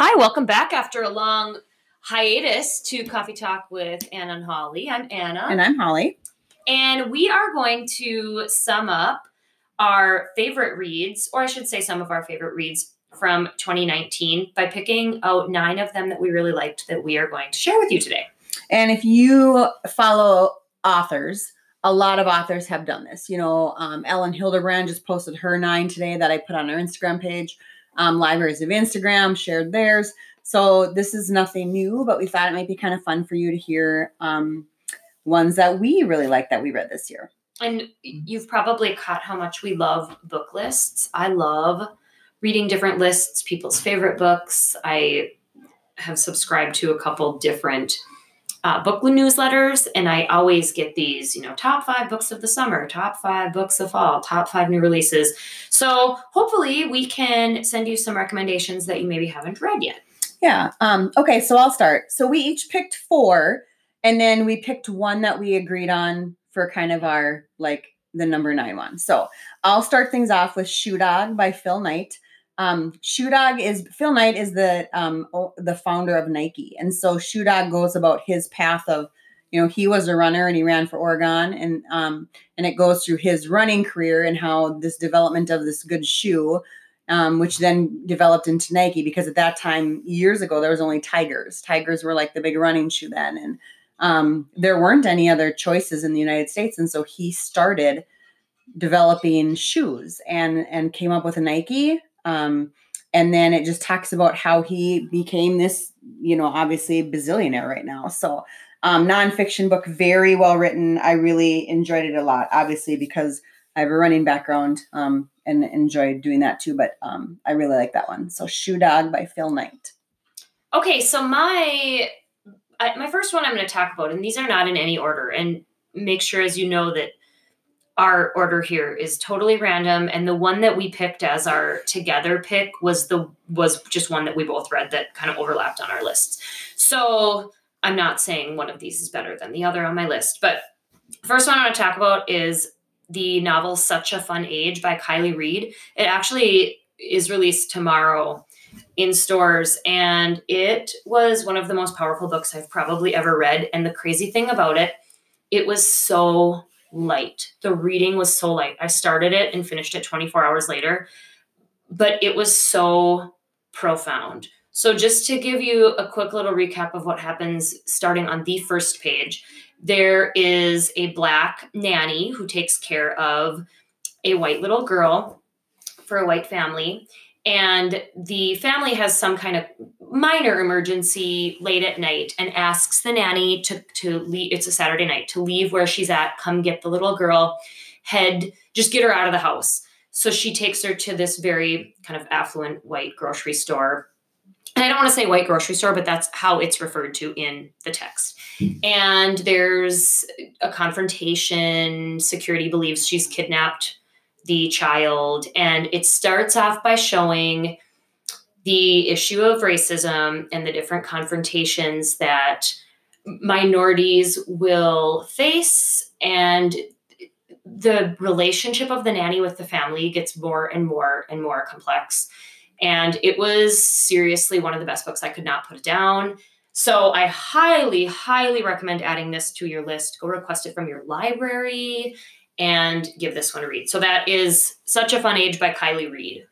Hi, welcome back after a long hiatus to Coffee Talk with Anna and Holly. I'm Anna. And I'm Holly. And we are going to sum up our favorite reads, or I should say, some of our favorite reads from 2019 by picking out nine of them that we really liked that we are going to share with you today. And if you follow authors, a lot of authors have done this. You know, um, Elin Hilderbrand just posted her nine today that I put on our Instagram page. Um, Libraries of Instagram shared theirs. So this is nothing new, but we thought it might be kind of fun for you to hear um, ones that we really like that we read this year. And you've probably caught how much we love book lists. I love reading different lists, people's favorite books. I have subscribed to a couple different uh, book newsletters, and I always get these, you know, top five books of the summer, top five books of fall, top five new releases. So hopefully, we can send you some recommendations that you maybe haven't read yet. Yeah. Um, okay. So I'll start. So we each picked four, and then we picked one that we agreed on for kind of our like the number nine one. So I'll start things off with Shoe Dog by Phil Knight um, Shoe Dog is Phil Knight is the um, the founder of Nike, and so Shoe Dog goes about his path of, you know, he was a runner and he ran for Oregon, and um, and it goes through his running career and how this development of this good shoe, um, which then developed into Nike because at that time years ago there was only Tigers. Tigers were like the big running shoe then, and um, there weren't any other choices in the United States, and so he started developing shoes and and came up with a Nike um, and then it just talks about how he became this, you know, obviously bazillionaire right now. So, um, nonfiction book, very well written. I really enjoyed it a lot, obviously, because I have a running background um, and enjoyed doing that too. But um, I really like that one. So, Shoe Dog by Phil Knight. Okay, so my I, my first one I'm going to talk about, and these are not in any order, and make sure as you know that our order here is totally random and the one that we picked as our together pick was the was just one that we both read that kind of overlapped on our lists. So i'm not saying one of these is better than the other on my list but first one i want to talk about is the novel such a fun age by kiley reid. It actually is released tomorrow in stores and it was one of the most powerful books i've probably ever read and the crazy thing about it it was so light. The reading was so light. I started it and finished it 24 hours later, but it was so profound. So, just to give you a quick little recap of what happens starting on the first page, there is a black nanny who takes care of a white little girl for a white family and the family has some kind of minor emergency late at night and asks the nanny to to leave it's a saturday night to leave where she's at come get the little girl head just get her out of the house. So she takes her to this very kind of affluent white grocery store. And i don't want to say white grocery store but that's how it's referred to in the text. And there's a confrontation security believes she's kidnapped the child. And it starts off by showing the issue of racism and the different confrontations that minorities will face. And the relationship of the nanny with the family gets more and more and more complex. And it was seriously one of the best books i could not put it down. So i highly highly recommend adding this to your list. Go request it from your library and give this one a read. So that is Such a Fun Age by Kiley Reid.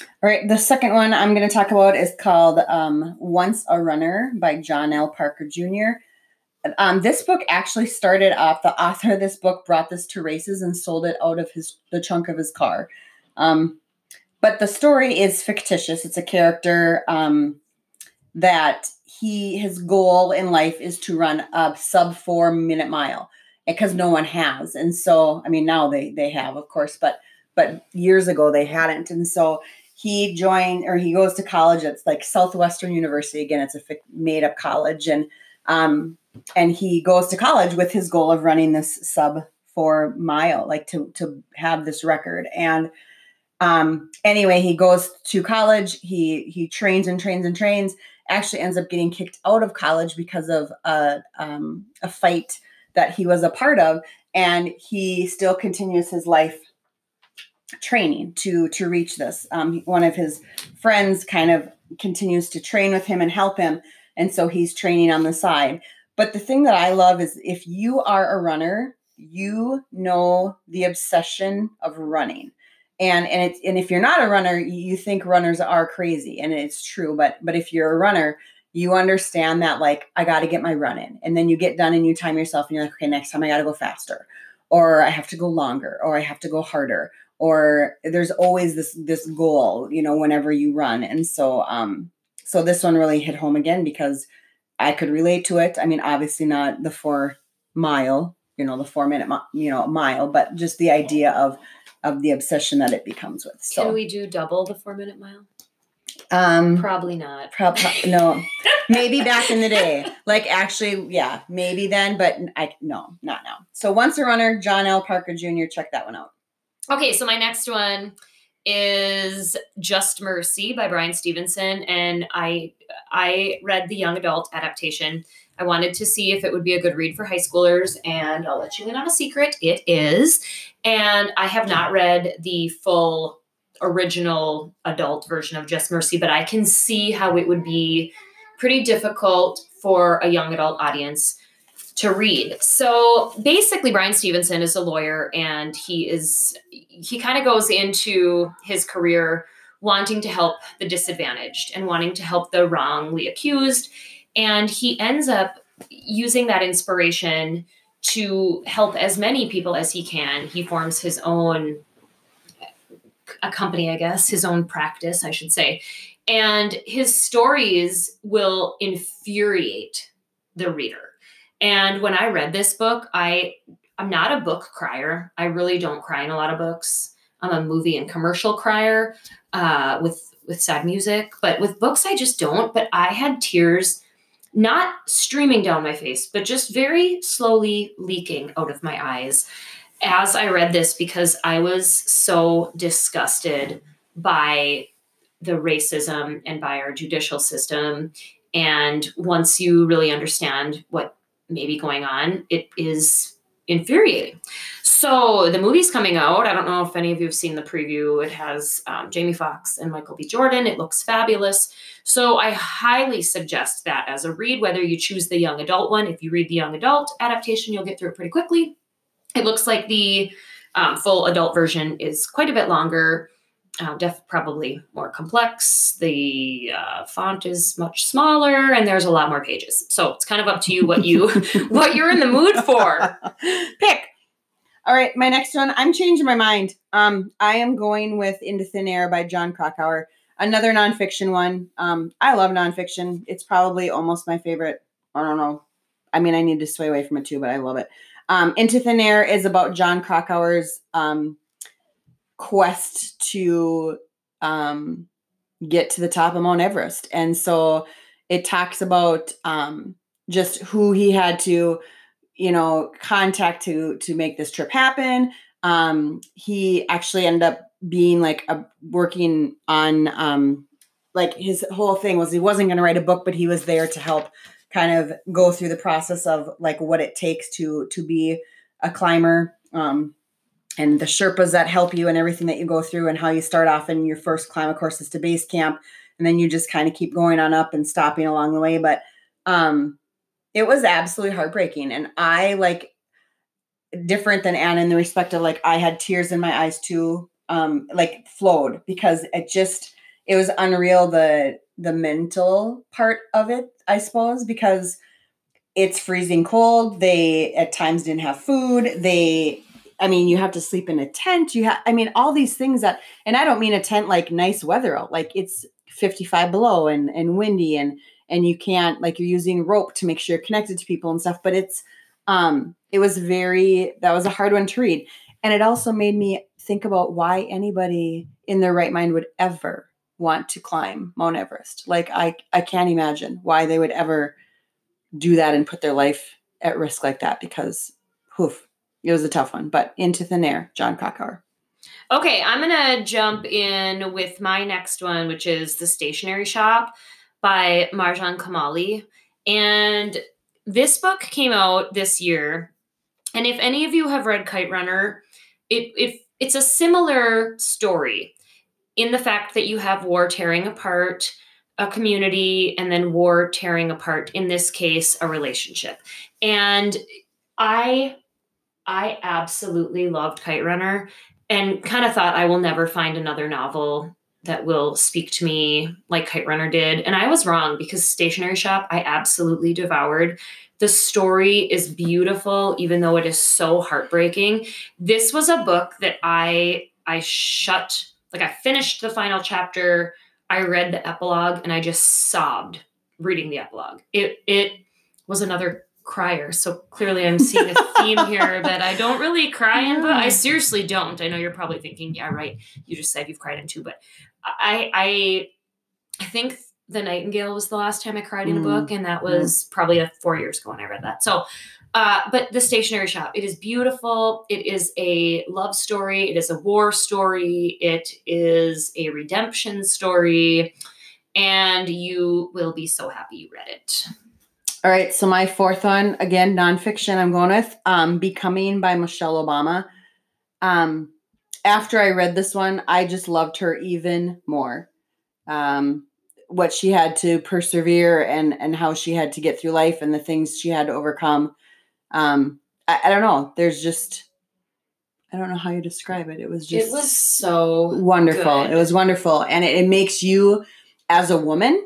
All right, the second one I'm going to talk about is called um, Once a Runner by John L. Parker Jr. Um, this book actually started off, the author of this book brought this to races and sold it out of his the trunk of his car. Um, but the story is fictitious. It's a character um, that he his goal in life is to run a sub four minute mile because no one has. And so, I mean, now they they have, of course, but but years ago they hadn't. And so he joined or he goes to college. It's like Southwestern University again. It's a made up college, and um, and he goes to college with his goal of running this sub four mile, like to to have this record. And um, anyway, he goes to college. He he trains and trains and trains. Actually, ends up getting kicked out of college because of a um, a fight that he was a part of and he still continues his life training to to reach this um, one of his friends kind of continues to train with him and help him. And so he's training on the side. But the thing that I love is if you are a runner, you know the obsession of running. And and it's and if you're not a runner, you think runners are crazy, and it's true. But but if you're a runner, you understand that like I got to get my run in, and then you get done and you time yourself, and you're like, okay, next time I got to go faster, or I have to go longer, or I have to go harder, or there's always this this goal, you know, whenever you run. And so um so this one really hit home again because I could relate to it. I mean, obviously not the four mile, you know, the four minute, you know, mile, but just the idea of of the obsession that it becomes with. So Can we do double the four minute mile? Um Probably not. Prob- no, maybe back in the day. Like actually, yeah, maybe then, but I no, not now. So once a runner, John L. Parker Jr. Check that one out. Okay, so my next one is Just Mercy by Bryan Stevenson, and I I read the young adult adaptation. I wanted to see if it would be a good read for high schoolers, and I'll let you in on a secret. It is, and I have not read the full original adult version of Just Mercy, but I can see how it would be pretty difficult for a young adult audience to read. So basically, Bryan Stevenson is a lawyer and he is, he kind of goes into his career wanting to help the disadvantaged and wanting to help the wrongly accused. And he ends up using that inspiration to help as many people as he can. He forms his own a company, I guess, his own practice, I should say. And his stories will infuriate the reader and when I read this book, I I'm not a book crier. I really don't cry in a lot of books. I'm a movie and commercial crier uh, with with sad music, but with books I just don't. But I had tears not streaming down my face, but just very slowly leaking out of my eyes as I read this because I was so disgusted by the racism and by our judicial system. And once you really understand what may be going on, it is infuriating. So the movie's coming out. I don't know if any of you have seen the preview. It has um, Jamie Foxx and Michael B. Jordan. It looks fabulous. So I highly suggest that as a read, whether you choose the young adult one. If you read the young adult adaptation, you'll get through it pretty quickly. It looks like the um, full adult version is quite a bit longer uh, def probably more complex. The uh, font is much smaller, and there's a lot more pages. So it's kind of up to you what you what you're in the mood for. Pick. All right, my next one. I'm changing my mind. Um, I am going with Into Thin Air by Jon Krakauer. Another nonfiction one. Um, I love nonfiction. It's probably almost my favorite. I don't know. I mean, I need to sway away from it too, but I love it. Um, Into Thin Air is about Jon Krakauer's um, quest to um, get to the top of Mount Everest. And so it talks about um, just who he had to, you know, contact to to make this trip happen. Um, he actually ended up being like a working on um, like his whole thing was he wasn't going to write a book, but he was there to help kind of go through the process of like what it takes to to be a climber. Um, and the Sherpas that help you and everything that you go through and how you start off in your first climb, of course, is to base camp. And then you just kind of keep going on up and stopping along the way. But um, it was absolutely heartbreaking. And I like different than Anna in the respect of like I had tears in my eyes too, um, like flowed because it just it was unreal the the mental part of it, I suppose, because it's freezing cold. They at times didn't have food. They I mean, you have to sleep in a tent. You have, I mean, all these things that, and I don't mean a tent like nice weather out, like it's 55 below and, and windy and, and you can't, like you're using rope to make sure you're connected to people and stuff. But it's, um, it was very, that was a hard one to read. And it also made me think about why anybody in their right mind would ever want to climb Mount Everest. Like I, I can't imagine why they would ever do that and put their life at risk like that because, poof, it was a tough one, but into thin air, Jon Krakauer. Okay, I'm gonna jump in with my next one, which is The Stationery Shop by Marjan Kamali. And this book came out this year. And if any of you have read Kite Runner, it, it it's a similar story in the fact that you have war tearing apart a community and then war tearing apart in this case a relationship. And i i absolutely loved kite runner and kind of thought i will never find another novel that will speak to me like kite runner did. And i was wrong because stationery shop i absolutely devoured. The story is beautiful even though it is so heartbreaking. This was a book that i i shut like i finished the final chapter I read the epilogue and I just sobbed reading the epilogue. It it was another crier. So clearly I'm seeing a theme here that I don't really cry in, but I seriously don't. I know you're probably thinking, yeah, right. You just said you've cried in two, but I I I think The Nightingale was the last time I cried in a mm. book, and that was probably a four years ago when I read that. So uh, but the stationery shop, it is beautiful. It is a love story. It is a war story. It is a redemption story. And you will be so happy you read it. All right. So my fourth one, again, nonfiction, I'm going with um, Becoming by Michelle Obama. Um, after I read this one, I just loved her even more. Um, what she had to persevere and and how she had to get through life and the things she had to overcome um I, I don't know. There's just i don't know how you describe it. It was just it was so wonderful. Good. it was wonderful. And it, it makes you as a woman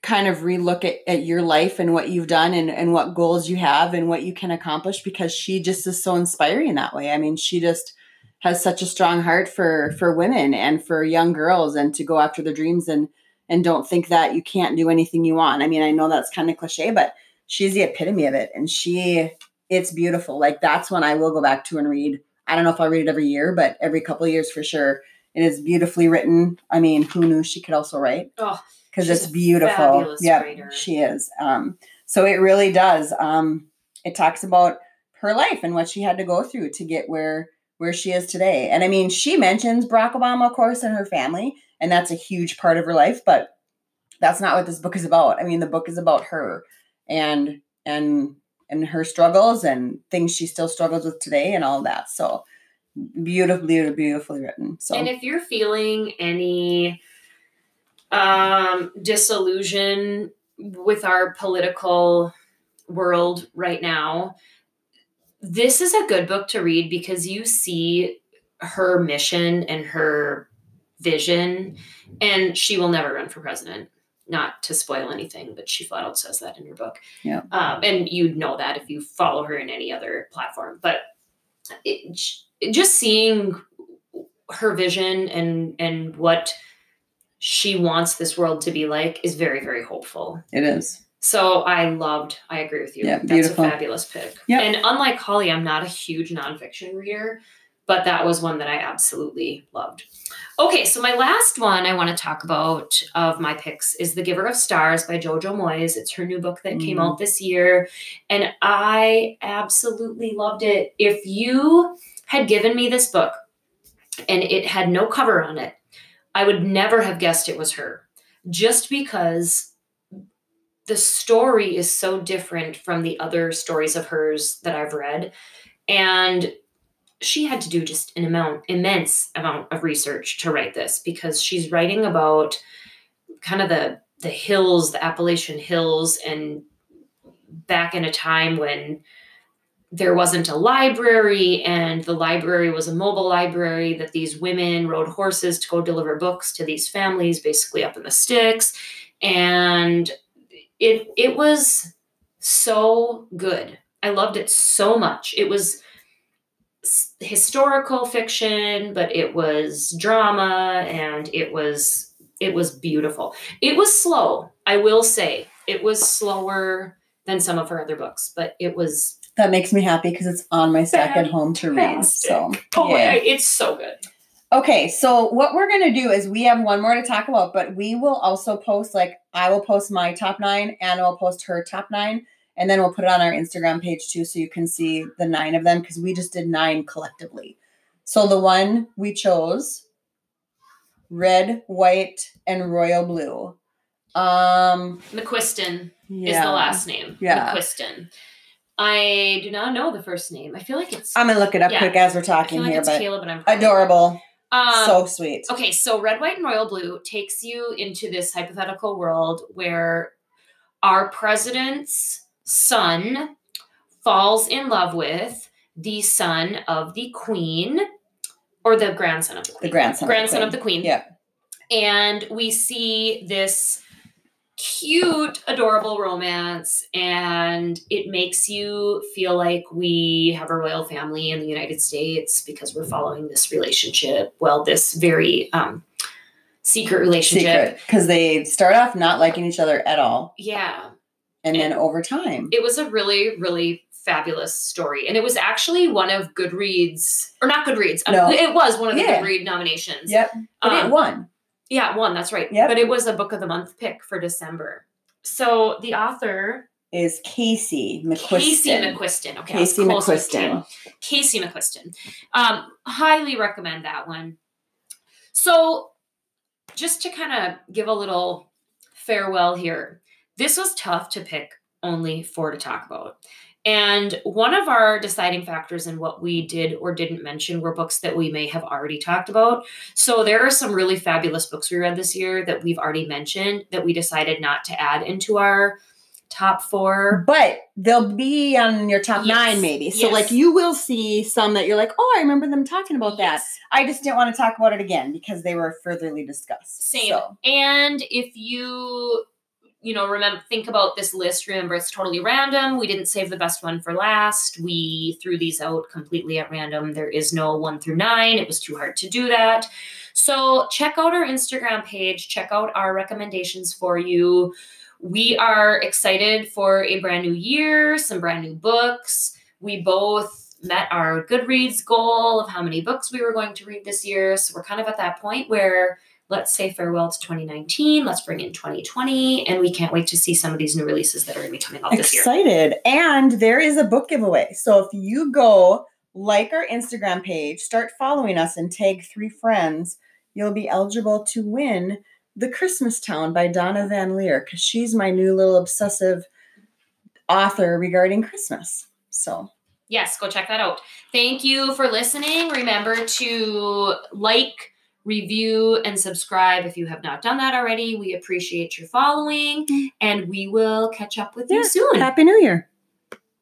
kind of relook at, at your life and what you've done and, and what goals you have and what you can accomplish because she just is so inspiring that way. I mean she just has such a strong heart for for women and for young girls and to go after their dreams and and don't think that you can't do anything you want. I mean i know that's kind of cliche but she's the epitome of it. And she it's beautiful. Like that's when i will go back to and read. I don't know if i'll read it every year but every couple of years for sure. It is beautifully written. I mean who knew she could also write? Oh, because it's beautiful. yeah she is. Um so it really does. Um it talks about her life and what she had to go through to get where where she is today. And i mean she mentions barack obama of course and her family and that's a huge part of her life but that's not what this book is about. I mean the book is about her and and and her struggles and things she still struggles with today and all that so beautifully beautifully written so And if you're feeling any um, disillusion with our political world right now, this is a good book to read because you see her mission and her vision, and she will never run for president. Not to spoil anything, but she flat out says that in her book. Yeah. Um, and you'd know that if you follow her in any other platform. But it, just seeing her vision and and what she wants this world to be like is very very hopeful it is so i loved i agree with you Yeah, that's beautiful. a fabulous pick Yep. and unlike holly i'm not a huge nonfiction reader but that was one that i absolutely loved okay so my last one i want to talk about of my picks is the giver of stars by jojo moyes it's her new book that came Mm. out this year and i absolutely loved it if you had given me this book and it had no cover on it, I would never have guessed it was her. Just because the story is so different from the other stories of hers that I've read. And she had to do just an amount, immense amount of research to write this because she's writing about kind of the the hills, the Appalachian Hills, and back in a time when there wasn't a library and the library was a mobile library that these women rode horses to go deliver books to these families basically up in the sticks. And it it was so good. I loved it so much. It was historical fiction but it was drama and it was it was beautiful it was slow i will say it was slower than some of her other books but it was that makes me happy because it's on my stack at home to read so Oh, yeah. It's so good. Okay, so what we're gonna do is we have one more to talk about, but we will also post like I will post my top nine, Anna will post her top nine, and then we'll put it on our Instagram page too, so you can see the nine of them because we just did nine collectively. So the one we chose, red, white, and royal blue. Um, McQuiston yeah. is the last name. Yeah. McQuiston. I do not know the first name. I feel like it's I'm gonna look it up Yeah. quick as we're talking like here, it's but Caleb, and I'm adorable. Um, so sweet. Okay, so red, white, and royal blue takes you into this hypothetical world where our president's son falls in love with the son of the queen or the grandson of the queen. The grandson. grandson of of the queen. Yeah. And we see this cute, adorable romance, and it makes you feel like we have a royal family in the United States because we're following this relationship. Well, this very um, secret relationship. Because they start off not liking each other at all. Yeah, And then over time. it was a really, really fabulous story, and it was actually one of Goodreads, or not Goodreads. uh, No. it was one of the Yeah. Goodread nominations. Yep. But Um, it won. Yeah, one. That's right. Yep. But it was a book of the month pick for December. So the author Is Casey McQuiston. Casey McQuiston. Okay, Casey McQuiston. Casey McQuiston. Um, highly recommend that one. So, just to kind of give a little farewell here, this was tough to pick only four to talk about. And one of our deciding factors in what we did or didn't mention were books that we may have already talked about. So there are some really fabulous books we read this year that we've already mentioned that we decided not to add into our top four. But they'll be on your top Yes. nine, maybe. So, Yes. like, you will see some that you're like, oh, I remember them talking about that. I just didn't want to talk about it again because they were furtherly discussed. Same. So, And if you, you know, remember, think about this list, remember it's totally random. We didn't save the best one for last. We threw these out completely at random. There is no one through nine. It was too hard to do that. So check out our Instagram page, check out our recommendations for you. We are excited for a brand new year, some brand new books. We both met our Goodreads goal of how many books we were going to read this year. So we're kind of at that point where let's say farewell to 2019 let's bring in 2020 and we can't wait to see some of these new releases that are going to be coming out this year excited. And there is a book giveaway. So, if you go like our Instagram page, start following us, and tag three friends, you'll be eligible to win The Christmas Town by Donna VanLiere because she's my new little obsessive author regarding Christmas. So, yes go check that out thank you for listening remember to like review and subscribe if you have not done that already we appreciate your following Mm. and we will catch up with Yeah. you soon Happy New Year.